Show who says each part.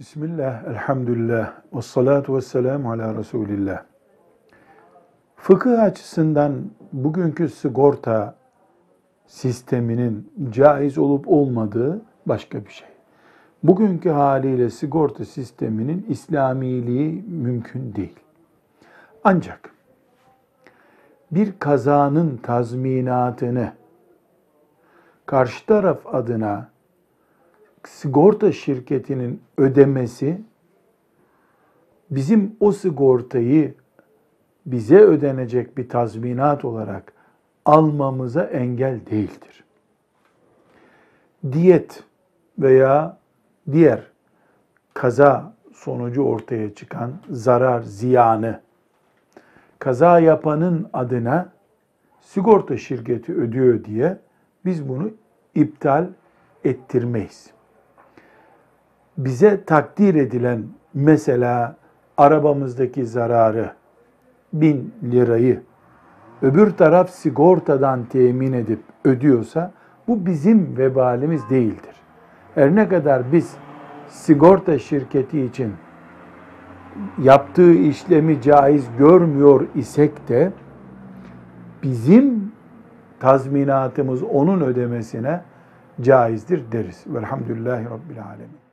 Speaker 1: Bismillah, elhamdülillah, ve salatu ve selamu ala Resulillah. Fıkıh açısından bugünkü sigorta sisteminin caiz olup olmadığı başka bir şey. Bugünkü haliyle sigorta sisteminin İslamiliği mümkün değil. Ancak bir kazanın tazminatını karşı taraf adına sigorta şirketinin ödemesi bizim o sigortayı bize ödenecek bir tazminat olarak almamıza engel değildir. Diyet veya diğer kaza sonucu ortaya çıkan zarar, ziyanı kaza yapanın adına sigorta şirketi ödüyor diye biz bunu iptal ettirmeyiz bize takdir edilen mesela arabamızdaki zararı bin lirayı öbür taraf sigortadan temin edip ödüyorsa bu bizim vebalimiz değildir. Her ne kadar biz sigorta şirketi için yaptığı işlemi caiz görmüyor isek de bizim tazminatımız onun ödemesine caizdir deriz. Velhamdülillahi Rabbil Alemin.